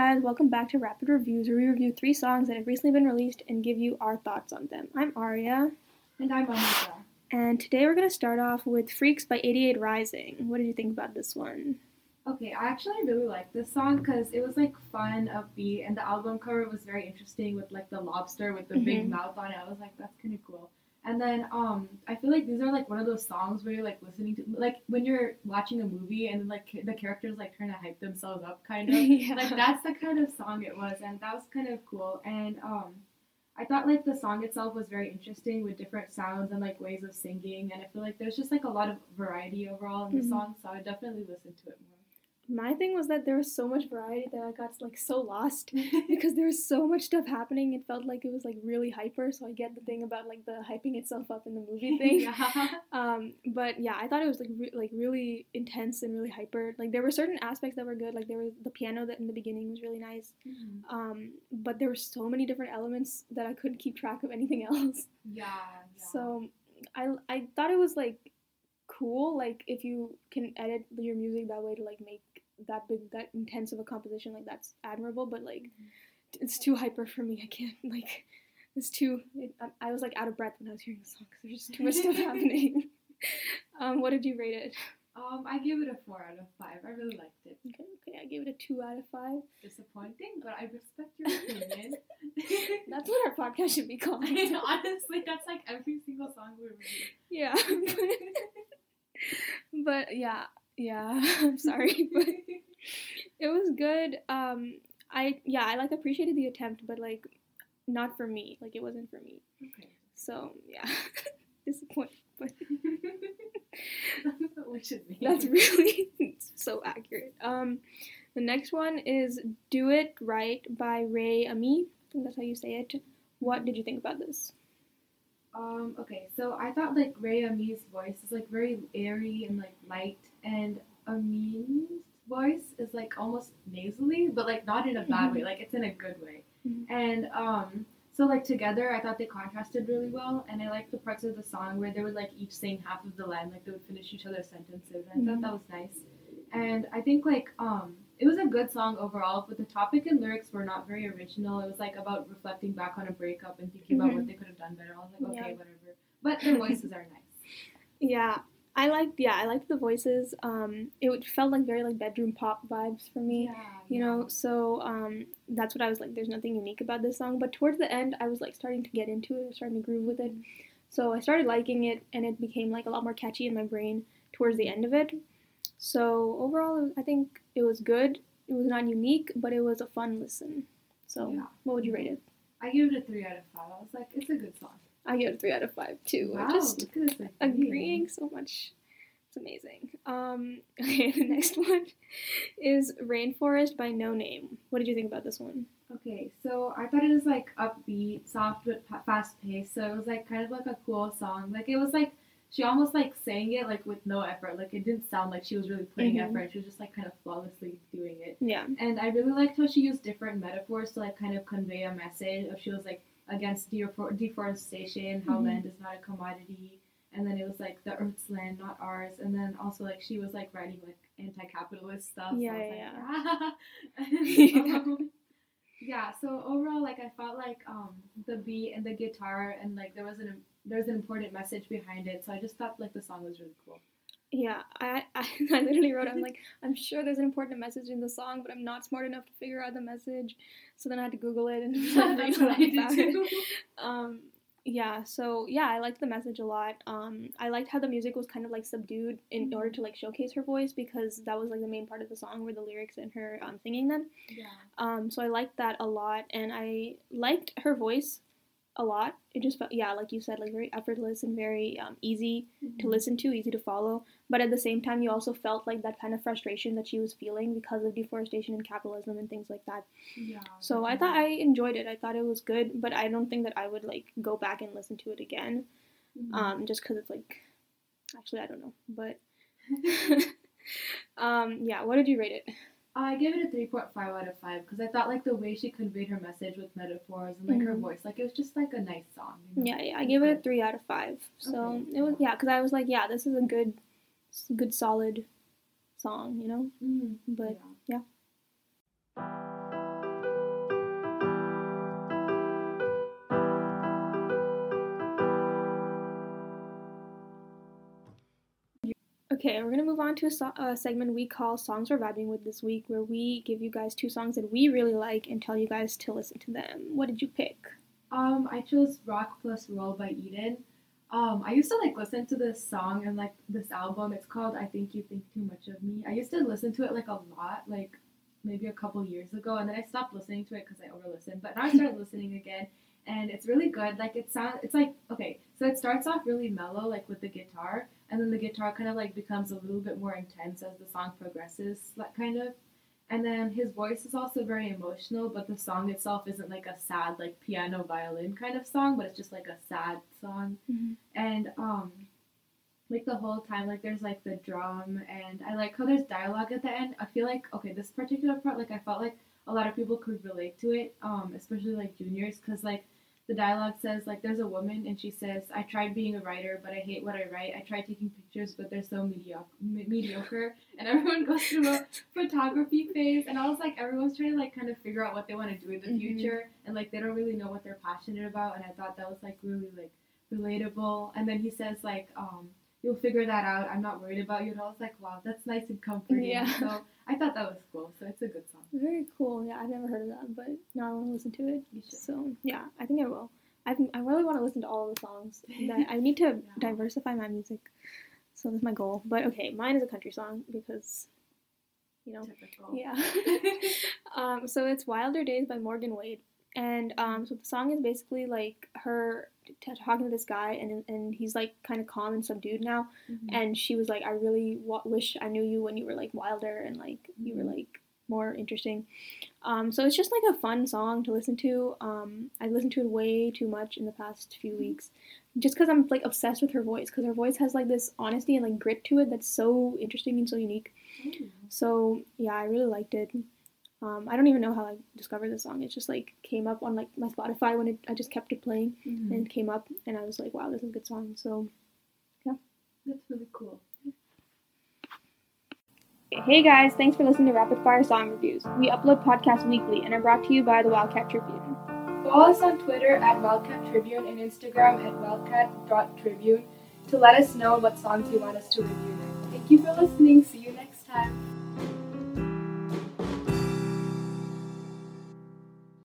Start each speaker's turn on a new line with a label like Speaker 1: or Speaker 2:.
Speaker 1: guys, welcome back to Rapid Reviews, where we review three songs that have recently been released and give you our thoughts on them. I'm Aria,
Speaker 2: And I'm Monica.
Speaker 1: and today we're going to start off with Freaks by 88 Rising. What did you think about this one?
Speaker 2: Okay, I actually really like this song because it was like fun, upbeat, and the album cover was very interesting with like the lobster with the big
Speaker 1: Mhm.
Speaker 2: mouth on it. I was like, that's kind of cool. And then um, I feel like these are like one of those songs where you're like listening to like when you're watching a movie and like the characters like trying to hype themselves up, kind of.
Speaker 1: Yeah.
Speaker 2: Like that's the kind of song it was, and that was kind of cool. And um, I thought like the song itself was very interesting with different sounds and like ways of singing, and I feel like there's just like a lot of variety overall in the
Speaker 1: Mhm.
Speaker 2: song, so I definitely listened to it more.
Speaker 1: My thing was that there was so much variety that I got like so lost because there was so much stuff happening. It felt like it was like really hyper. So I get the thing about like the hyping itself up in the movie thing.
Speaker 2: yeah.
Speaker 1: Um, but yeah, I thought it was like re- like really intense and really hyper. Like there were certain aspects that were good. Like there was the piano that in the beginning was really nice. Um, but there were so many different elements that I couldn't keep track of anything else.
Speaker 2: Yeah. yeah.
Speaker 1: So I I thought it was like cool. Like if you can edit your music that way to like make that big that intense of a composition, like that's admirable. But like it's too hyper for me. I can't like it's too. It, I, I was like out of breath when I was hearing the song because there's just too much stuff happening. Um, what did you rate it?
Speaker 2: um, I give it a four out of five. I really liked it.
Speaker 1: Okay, okay, I gave it a two out of five.
Speaker 2: Disappointing, but I respect your opinion.
Speaker 1: That's what our podcast should be called.
Speaker 2: I know, honestly, that's like every single song we review.
Speaker 1: Yeah. but yeah, yeah. I'm sorry, but it was good. Um, I yeah, I like appreciated the attempt, but like not for me. Like it wasn't for me.
Speaker 2: okay.
Speaker 1: So yeah, disappointed. But
Speaker 2: That's
Speaker 1: really so accurate. Um, the next one is "Do It Right" by Ray Ami. I think that's how you say it. What did you think about this?
Speaker 2: Um, okay, so I thought like Ray Amin's voice is like very airy and like light, and Amin's voice is like almost nasally, but like not in a bad way, like it's in a good way.
Speaker 1: Mhm.
Speaker 2: And um, so like together, I thought they contrasted really well, and I liked the parts of the song where they would like each sing half of the line, like they would finish each other's sentences, and I
Speaker 1: Mhm.
Speaker 2: thought that was nice. And I think like um, it was a good song overall, but the topic and lyrics were not very original. It was like about reflecting back on a breakup and thinking about
Speaker 1: Mhm.
Speaker 2: what they could have done better. I was like, okay,
Speaker 1: Yeah.
Speaker 2: whatever. But their voices are nice.
Speaker 1: Yeah, I liked. Yeah, I liked the voices. Um, it felt like very like bedroom pop vibes for me.
Speaker 2: Yeah,
Speaker 1: You know, so um, that's what I was like. There's nothing unique about this song, but towards the end, I was like starting to get into it, starting to groove with it. So I started liking it, and it became like a lot more catchy in my brain towards the end of it. So overall, I think it was good. It was not unique, but it was a fun listen. So
Speaker 2: Yeah.
Speaker 1: what would you rate it?
Speaker 2: I give it a three out of five. I was like, it's a good song.
Speaker 1: I give it a three out of five too.
Speaker 2: Wow,
Speaker 1: just
Speaker 2: look at this like,
Speaker 1: agreeing so much. It's amazing. Um, okay, the next one is Rainforest by Noname. What did you think about this one?
Speaker 2: Okay, so I thought it was like upbeat, soft but fast paced. So it was like kind of like a cool song. Like it was like she almost like sang it like with no effort. Like it didn't sound like she was really putting
Speaker 1: Mhm.
Speaker 2: effort. She was just like kind of flawlessly doing it.
Speaker 1: Yeah.
Speaker 2: And I really liked how she used different metaphors to like kind of convey a message. Of she was like against defor- deforestation, how
Speaker 1: Mhm.
Speaker 2: land is not a commodity, and then it was like the Earth's land, not ours. And then also like she was like writing like anti-capitalist stuff.
Speaker 1: Yeah,
Speaker 2: so I was
Speaker 1: yeah,
Speaker 2: like,
Speaker 1: yeah.
Speaker 2: um, yeah. So overall, like I felt like um the beat and the guitar and like there was an there's an important message behind it. So I just thought like the song was really cool.
Speaker 1: Yeah, I, I, I literally wrote, I'm like, I'm sure there's an important message in the song, but I'm not smart enough to figure out the message. So then I had to Google it and
Speaker 2: That's what I did
Speaker 1: found it. Um, yeah, so yeah, I liked the message a lot. Um, I liked how the music was kind of like subdued in
Speaker 2: Mhm.
Speaker 1: order to like showcase her voice because that was like the main part of the song were the lyrics and her um, singing them.
Speaker 2: Yeah.
Speaker 1: Um, so I liked that a lot, and I liked her voice a lot. It just felt, yeah, like you said, like very effortless and very um, easy to listen to, easy to follow. But at the same time, you also felt like that kind of frustration that she was feeling because of deforestation and capitalism and things like that.
Speaker 2: Yeah.
Speaker 1: So I thought I enjoyed it. I thought it was good, but I don't think that I would like go back and listen to it again.
Speaker 2: Mhm.
Speaker 1: Um, just because it's like, actually, I don't know, but um, yeah. What did you rate it?
Speaker 2: I gave it a three point five out of five because I thought like the way she conveyed her message with metaphors and like her
Speaker 1: Mhm.
Speaker 2: voice, like it was just like a nice song. you know?
Speaker 1: Yeah, yeah. I gave it a three out of five. So
Speaker 2: Okay.
Speaker 1: it was yeah, because I was like, yeah, this is a good, good solid song, you know.
Speaker 2: Mhm.
Speaker 1: But
Speaker 2: Yeah.
Speaker 1: Okay, we're gonna move on to a, so- a segment we call "Songs We're Vibing with" this week, where we give you guys two songs that we really like and tell you guys to listen to them. What did you pick?
Speaker 2: Um, I chose Rock Plus Roll by Eden. Um, I used to like listen to this song and like this album. It's called I Think You Think Too Much of Me. I used to listen to it like a lot, like maybe a couple years ago, and then I stopped listening to it because I overlistened. But now I started listening again, and it's really good. Like it sounds, it's like okay, so it starts off really mellow, like with the guitar, and then the guitar kind of like becomes a little bit more intense as the song progresses, like kind of. And then his voice is also very emotional, but the song itself isn't like a sad, like piano violin kind of song, but it's just like a sad song.
Speaker 1: Mhm.
Speaker 2: And um, like the whole time, like there's like the drum, and I like how there's dialogue at the end. I feel like okay, this particular part, like I felt like a lot of people could relate to it, um, especially like juniors, because like the dialogue says like there's a woman and she says I tried being a writer but I hate what I write. I tried taking pictures but they're so mediocre, me- mediocre. and everyone goes through a photography phase and I was like everyone's trying to like kind of figure out what they want to do in the
Speaker 1: Mhm.
Speaker 2: future and like they don't really know what they're passionate about and I thought that was like really like relatable. And then he says like um you'll figure that out. I'm not worried about you. And I was like wow that's nice and comforting.
Speaker 1: Yeah.
Speaker 2: So I thought that was cool. So it's a good song.
Speaker 1: Very cool. Yeah, I've never heard of that, but now I want to listen to it.
Speaker 2: You should.
Speaker 1: So yeah, I think I will. I I really want to listen to all of the songs. That I need to diversify my music. So that's my goal. But okay, mine is a country song because, you know,
Speaker 2: Typical.
Speaker 1: yeah. um, so it's Wilder Days by Morgan Wade, and um, so the song is basically like her t- talking to this guy, and and he's like kind of calm and subdued now,
Speaker 2: Mhm.
Speaker 1: and she was like, I really w- wish I knew you when you were like wilder and like you were
Speaker 2: Mhm.
Speaker 1: like more interesting. Um, so it's just like a fun song to listen to. Um, I listened to it way too much in the past few weeks, just because I'm like obsessed with her voice. Because her voice has like this honesty and like grit to it that's so interesting and so unique.
Speaker 2: Ooh.
Speaker 1: So yeah, I really liked it. Um, I don't even know how I discovered this song. It just like came up on like my Spotify when it, I just kept it playing
Speaker 2: Mhm.
Speaker 1: and it came up, and I was like, wow, this is a good song. So yeah,
Speaker 2: That's really cool.
Speaker 1: Hey guys, thanks for listening to Rapid Fire Song Reviews. We upload podcasts weekly and are brought to you by the Wildcat Tribune.
Speaker 2: Follow us on Twitter at Wildcat Tribune and Instagram at wildcat.tribune to let us know what songs you want us to review. Thank you for listening. See you next time.